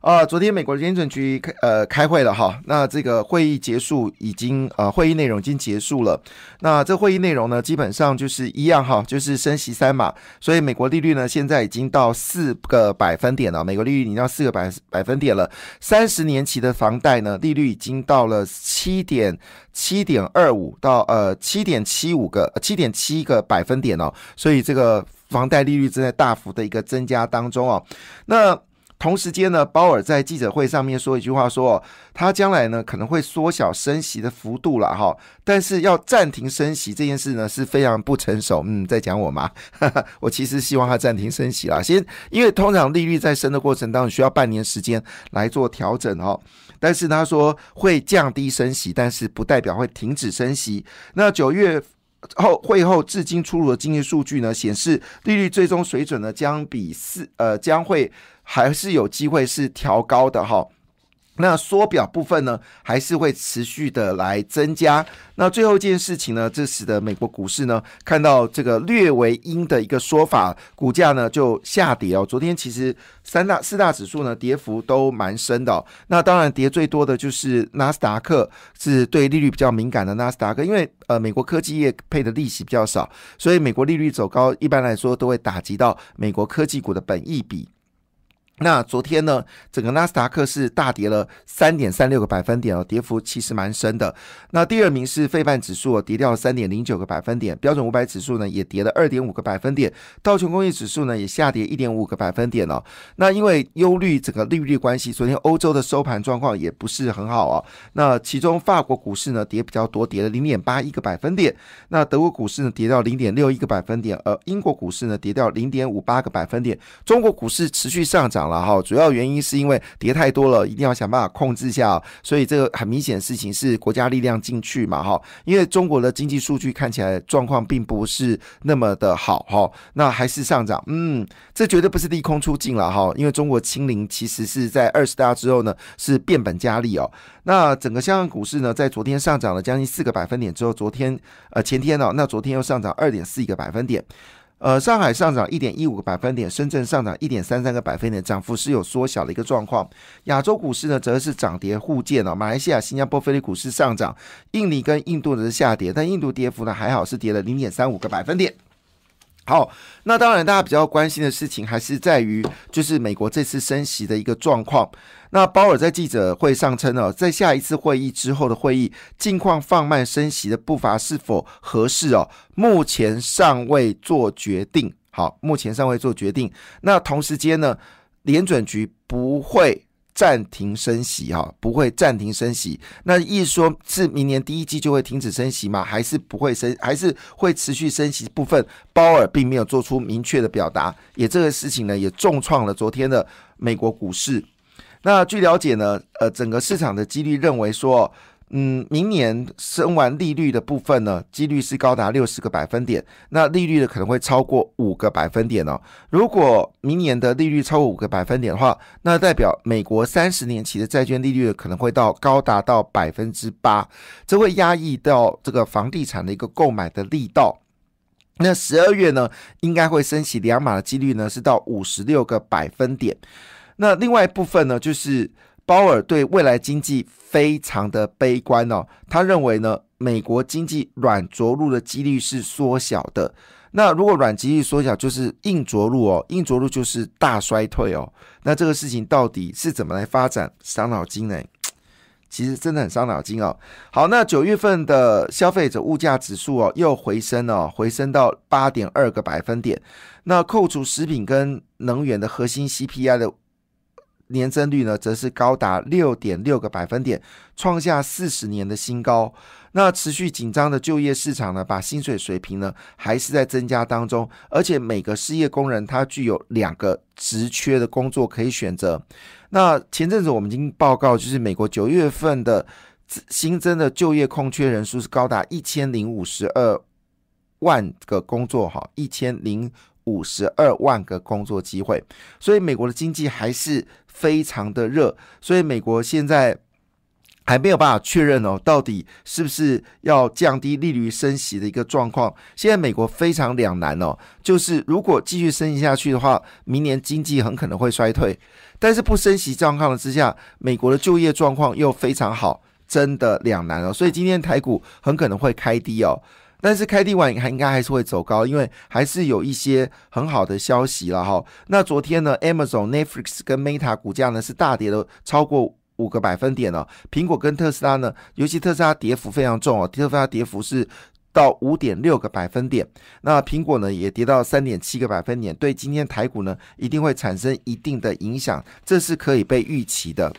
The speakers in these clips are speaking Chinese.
啊，昨天美国联准局开呃开会了哈，那这个会议结束已经呃会议内容已经结束了，那这会议内容呢基本上就是一样哈，就是升息三码，所以美国利率呢现在已经到四个百分点了，美国利率已经到四个百百分点了，三十年期的房贷呢利率已经到了七点七点二五到呃七点七五个七点七个百分点哦，所以这个房贷利率正在大幅的一个增加当中哦，那。同时间呢，鲍尔在记者会上面说一句话，说他将来呢可能会缩小升息的幅度了哈，但是要暂停升息这件事呢是非常不成熟。嗯，在讲我吗？我其实希望他暂停升息啦，先因为通常利率在升的过程当中需要半年时间来做调整哈，但是他说会降低升息，但是不代表会停止升息。那九月后会后至今出炉的经济数据呢显示，利率最终水准呢将比四呃将会。还是有机会是调高的哈，那缩表部分呢，还是会持续的来增加。那最后一件事情呢，这使得美国股市呢看到这个略为阴的一个说法，股价呢就下跌哦。昨天其实三大四大指数呢跌幅都蛮深的，那当然跌最多的就是纳斯达克，是对利率比较敏感的纳斯达克，因为呃美国科技业配的利息比较少，所以美国利率走高，一般来说都会打击到美国科技股的本益比。那昨天呢，整个纳斯达克是大跌了三点三六个百分点哦，跌幅其实蛮深的。那第二名是费半指数，跌掉了三点零九个百分点。标准五百指数呢也跌了二点五个百分点。道琼工业指数呢也下跌一点五个百分点哦。那因为忧虑整个利率关系，昨天欧洲的收盘状况也不是很好哦。那其中法国股市呢跌比较多，跌了零点八一个百分点。那德国股市呢跌到零点六一个百分点，而英国股市呢跌掉零点五八个百分点。中国股市持续上涨。了哈，主要原因是因为跌太多了，一定要想办法控制下，所以这个很明显的事情是国家力量进去嘛哈，因为中国的经济数据看起来状况并不是那么的好哈，那还是上涨，嗯，这绝对不是利空出尽了哈，因为中国清零其实是在二十大之后呢是变本加厉哦，那整个香港股市呢在昨天上涨了将近四个百分点之后，昨天呃前天呢，那昨天又上涨二点四一个百分点。呃，上海上涨一点一五个百分点，深圳上涨一点三三个百分点，涨幅是有缩小的一个状况。亚洲股市呢，则是涨跌互见哦。马来西亚、新加坡、菲律宾股市上涨，印尼跟印度的是下跌，但印度跌幅呢还好，是跌了零点三五个百分点。好，那当然大家比较关心的事情还是在于，就是美国这次升息的一个状况。那鲍尔在记者会上称哦，在下一次会议之后的会议，近况放慢升息的步伐是否合适哦？目前尚未做决定。好，目前尚未做决定。那同时间呢，联准局不会暂停升息哈，不会暂停升息。那意思说是明年第一季就会停止升息吗？还是不会升？还是会持续升息？部分鲍尔并没有做出明确的表达。也这个事情呢，也重创了昨天的美国股市。那据了解呢，呃，整个市场的几率认为说，嗯，明年升完利率的部分呢，几率是高达六十个百分点。那利率呢可能会超过五个百分点哦。如果明年的利率超过五个百分点的话，那代表美国三十年期的债券利率可能会到高达到百分之八，这会压抑到这个房地产的一个购买的力道。那十二月呢，应该会升起两码的几率呢是到五十六个百分点。那另外一部分呢，就是鲍尔对未来经济非常的悲观哦。他认为呢，美国经济软着陆的几率是缩小的。那如果软几率缩小，就是硬着陆哦，硬着陆就是大衰退哦。那这个事情到底是怎么来发展？伤脑筋呢？其实真的很伤脑筋哦。好，那九月份的消费者物价指数哦，又回升了，回升到八点二个百分点。那扣除食品跟能源的核心 CPI 的。年增率呢，则是高达六点六个百分点，创下四十年的新高。那持续紧张的就业市场呢，把薪水水平呢，还是在增加当中。而且每个失业工人他具有两个职缺的工作可以选择。那前阵子我们已经报告，就是美国九月份的新增的就业空缺人数是高达一千零五十二万个工作，哈，一千零。五十二万个工作机会。所以美国的经济还是非常的热，所以美国现在。还没有办法确认哦，到底是不是要降低利率升息的一个状况？现在美国非常两难哦，就是如果继续升息下去的话，明年经济很可能会衰退；但是不升息状况之下，美国的就业状况又非常好，真的两难哦。所以今天台股很可能会开低哦，但是开低完还应该还是会走高，因为还是有一些很好的消息了哈。那昨天呢，Amazon、Netflix 跟 Meta 股价呢是大跌了超过。五个百分点哦，苹果跟特斯拉呢，尤其特斯拉跌幅非常重哦，特斯拉跌幅是到五点六个百分点，那苹果呢也跌到三点七个百分点，对今天台股呢一定会产生一定的影响，这是可以被预期的。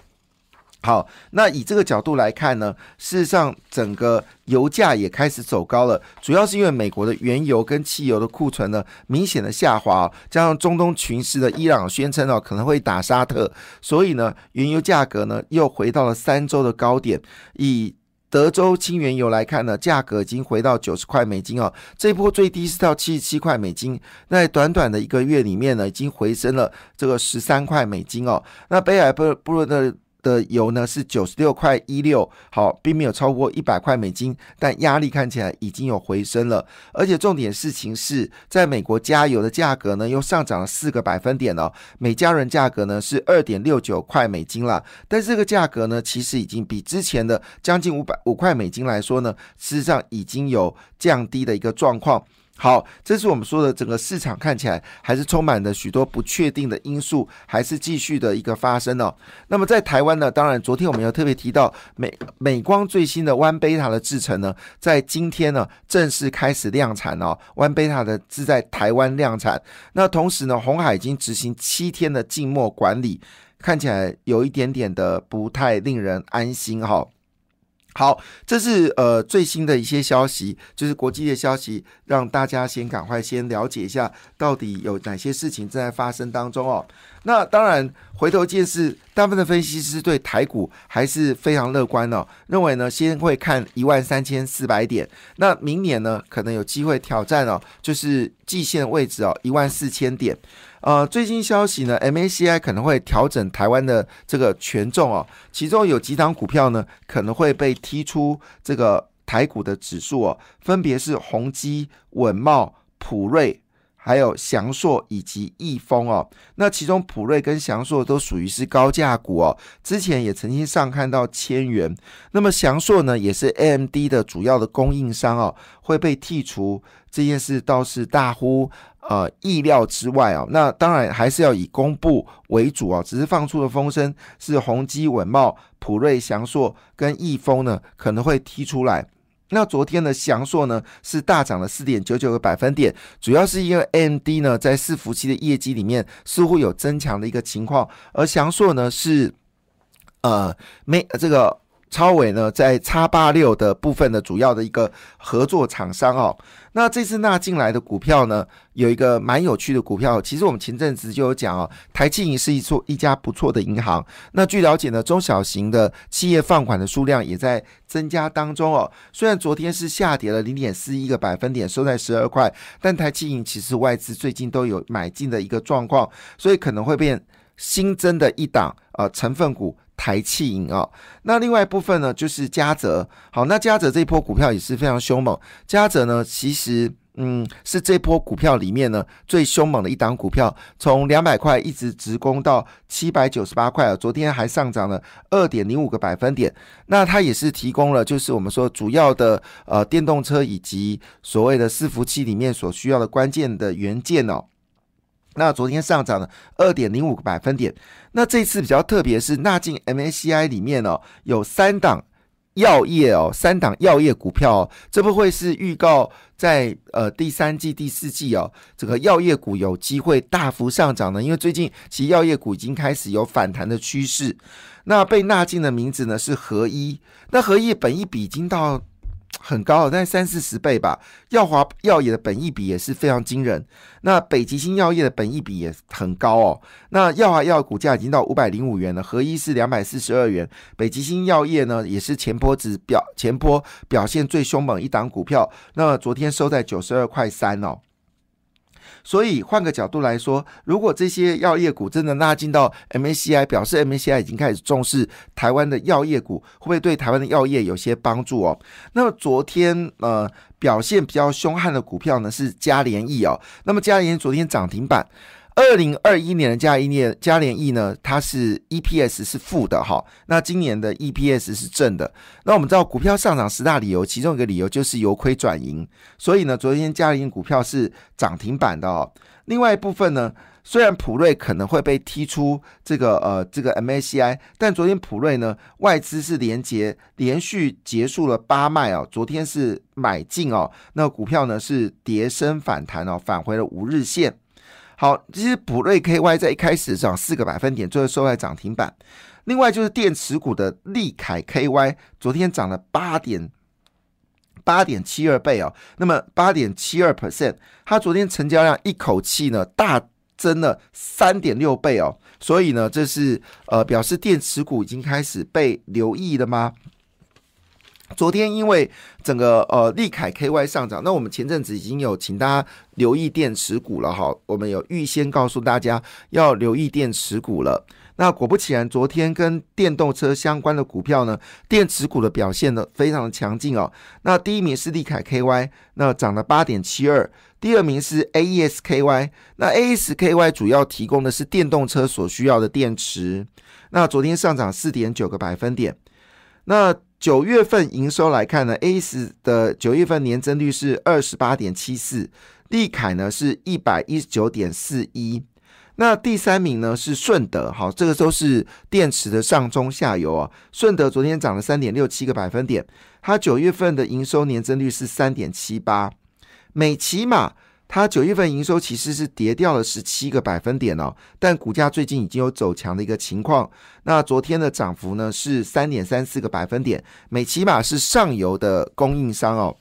好，那以这个角度来看呢，事实上整个油价也开始走高了，主要是因为美国的原油跟汽油的库存呢明显的下滑，加上中东群势的伊朗宣称哦可能会打沙特，所以呢原油价格呢又回到了三周的高点。以德州轻原油来看呢，价格已经回到九十块美金哦，这波最低是到七十七块美金，那短短的一个月里面呢，已经回升了这个十三块美金哦。那北海布布的。的油呢是九十六块一六，好，并没有超过一百块美金，但压力看起来已经有回升了。而且重点事情是在美国加油的价格呢又上涨了四个百分点哦，每加仑价格呢是二点六九块美金了。但这个价格呢其实已经比之前的将近五百五块美金来说呢，事实上已经有降低的一个状况。好，这是我们说的整个市场看起来还是充满了许多不确定的因素，还是继续的一个发生哦。那么在台湾呢，当然昨天我们有特别提到美美光最新的 One Beta 的制程呢，在今天呢正式开始量产哦。One Beta 的是在台湾量产，那同时呢，红海已经执行七天的静默管理，看起来有一点点的不太令人安心哈。好，这是呃最新的一些消息，就是国际的消息，让大家先赶快先了解一下，到底有哪些事情正在发生当中哦。那当然，回头见是大部分的分析师对台股还是非常乐观哦，认为呢先会看一万三千四百点，那明年呢可能有机会挑战哦，就是季线位置哦一万四千点。呃，最新消息呢，MACI 可能会调整台湾的这个权重哦，其中有几档股票呢可能会被踢出这个台股的指数哦，分别是宏基、稳茂、普瑞。还有祥硕以及易丰哦，那其中普瑞跟祥硕都属于是高价股哦，之前也曾经上看到千元。那么祥硕呢，也是 AMD 的主要的供应商哦，会被剔除这件事倒是大乎呃意料之外哦。那当然还是要以公布为主哦，只是放出的风声是宏基、稳茂、普瑞、祥硕跟易丰呢可能会踢出来。那昨天的翔硕呢是大涨了四点九九个百分点，主要是因为 AMD 呢在伺服器的业绩里面似乎有增强的一个情况，而翔硕呢是呃没这个。超伟呢，在叉八六的部分的主要的一个合作厂商哦，那这次纳进来的股票呢，有一个蛮有趣的股票。其实我们前阵子就有讲哦，台积银是一处一家不错的银行。那据了解呢，中小型的企业放款的数量也在增加当中哦。虽然昨天是下跌了零点四一个百分点，收在十二块，但台积银其实外资最近都有买进的一个状况，所以可能会变新增的一档呃成分股。台气银啊，那另外一部分呢，就是嘉泽。好，那嘉泽这一波股票也是非常凶猛。嘉泽呢，其实嗯是这波股票里面呢最凶猛的一档股票，从两百块一直直攻到七百九十八块啊，昨天还上涨了二点零五个百分点。那它也是提供了就是我们说主要的呃电动车以及所谓的伺服器里面所需要的关键的元件哦。那昨天上涨了二点零五个百分点。那这次比较特别是纳进 MACI 里面哦，有三档药业哦，三档药业股票哦，这不会是预告在呃第三季、第四季哦，这个药业股有机会大幅上涨呢？因为最近其实药业股已经开始有反弹的趋势。那被纳进的名字呢是合一，那合一本一比已经到。很高，在三四十倍吧。耀华药业的本益比也是非常惊人。那北极星药业的本益比也很高哦。那耀华药股价已经到五百零五元了，合一是两百四十二元。北极星药业呢，也是前波指表前波表现最凶猛一档股票。那昨天收在九十二块三哦。所以换个角度来说，如果这些药业股真的拉进到 MACI，表示 MACI 已经开始重视台湾的药业股，会不会对台湾的药业有些帮助哦？那么昨天呃表现比较凶悍的股票呢是嘉联益哦，那么嘉联昨天涨停板。二零二一年的嘉一年嘉联益呢，它是 EPS 是负的哈，那今年的 EPS 是正的。那我们知道股票上涨十大理由，其中一个理由就是由亏转盈，所以呢，昨天嘉联股票是涨停板的哦。另外一部分呢，虽然普瑞可能会被踢出这个呃这个 MACI，但昨天普瑞呢外资是连结连续结束了八卖哦，昨天是买进哦，那股票呢是跌升反弹哦，返回了五日线。好，其实普瑞 KY 在一开始涨四个百分点，最后收在涨停板。另外就是电池股的利凯 KY，昨天涨了八点八点七二倍哦，那么八点七二 percent，它昨天成交量一口气呢大增了三点六倍哦，所以呢，这是呃表示电池股已经开始被留意了吗？昨天因为整个呃利凯 KY 上涨，那我们前阵子已经有请大家留意电池股了哈，我们有预先告诉大家要留意电池股了。那果不其然，昨天跟电动车相关的股票呢，电池股的表现呢非常的强劲哦。那第一名是利凯 KY，那涨了八点七二；第二名是 AESKY，那 AESKY 主要提供的是电动车所需要的电池，那昨天上涨四点九个百分点。那九月份营收来看呢，A 十的九月份年增率是二十八点七四，利凯呢是一百一十九点四一。那第三名呢是顺德，好，这个都是电池的上中下游啊。顺德昨天涨了三点六七个百分点，它九月份的营收年增率是三点七八。美骑马。它九月份营收其实是跌掉了十七个百分点哦，但股价最近已经有走强的一个情况。那昨天的涨幅呢是三点三四个百分点，美骑马是上游的供应商哦。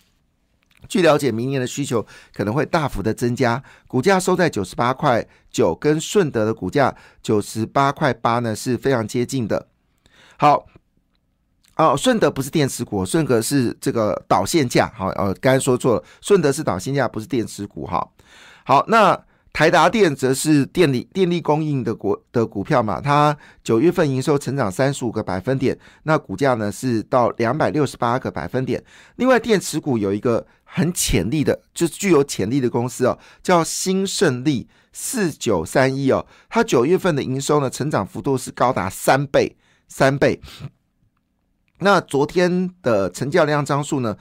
据了解，明年的需求可能会大幅的增加，股价收在九十八块九，跟顺德的股价九十八块八呢是非常接近的。好。哦，顺德不是电池股，顺德是这个导线架。好，呃，刚才说错了，顺德是导线架，不是电池股。哈，好，那台达电则是电力电力供应的股的股票嘛？它九月份营收成长三十五个百分点，那股价呢是到两百六十八个百分点。另外，电池股有一个很潜力的，就是具有潜力的公司哦，叫新胜利四九三一哦，它九月份的营收呢成长幅度是高达三倍，三倍。那昨天的成交量张数呢，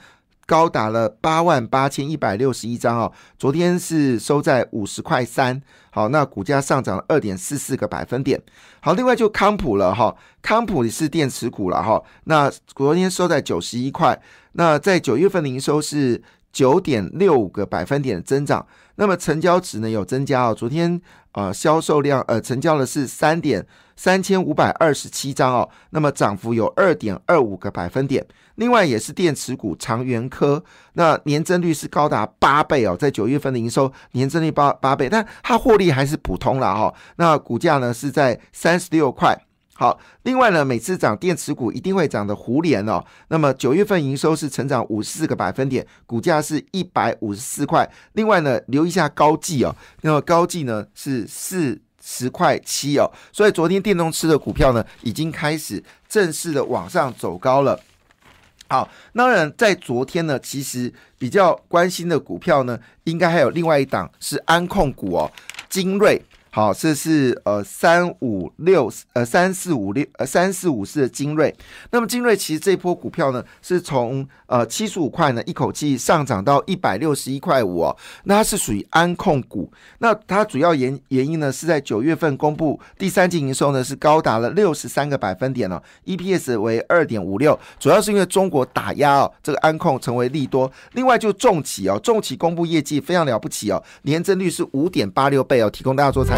高达了八万八千一百六十一张哦。昨天是收在五十块三，好，那股价上涨了二点四四个百分点。好，另外就康普了哈，康普也是电池股了哈。那昨天收在九十一块，那在九月份的营收是九点六五个百分点的增长。那么成交值呢有增加哦，昨天啊销售量呃成交的是三点。三千五百二十七张哦，那么涨幅有二点二五个百分点。另外也是电池股长源科，那年增率是高达八倍哦，在九月份的营收年增率八八倍，但它获利还是普通了哈。那股价呢是在三十六块。好，另外呢，每次涨电池股一定会涨的胡联哦，那么九月份营收是成长五十四个百分点，股价是一百五十四块。另外呢，留一下高技哦，那么高技呢是四。十块七哦，所以昨天电动车的股票呢，已经开始正式的往上走高了。好，当然在昨天呢，其实比较关心的股票呢，应该还有另外一档是安控股哦，精锐。好，这是呃三五六呃三四五六呃三四五四的精锐。那么精锐其实这波股票呢，是从呃七十五块呢一口气上涨到一百六十一块五哦。那它是属于安控股。那它主要原原因呢，是在九月份公布第三季营收呢是高达了六十三个百分点哦，EPS 为二点五六。主要是因为中国打压哦，这个安控成为利多。另外就重企哦，重企公布业绩非常了不起哦，年增率是五点八六倍哦，提供大家做参。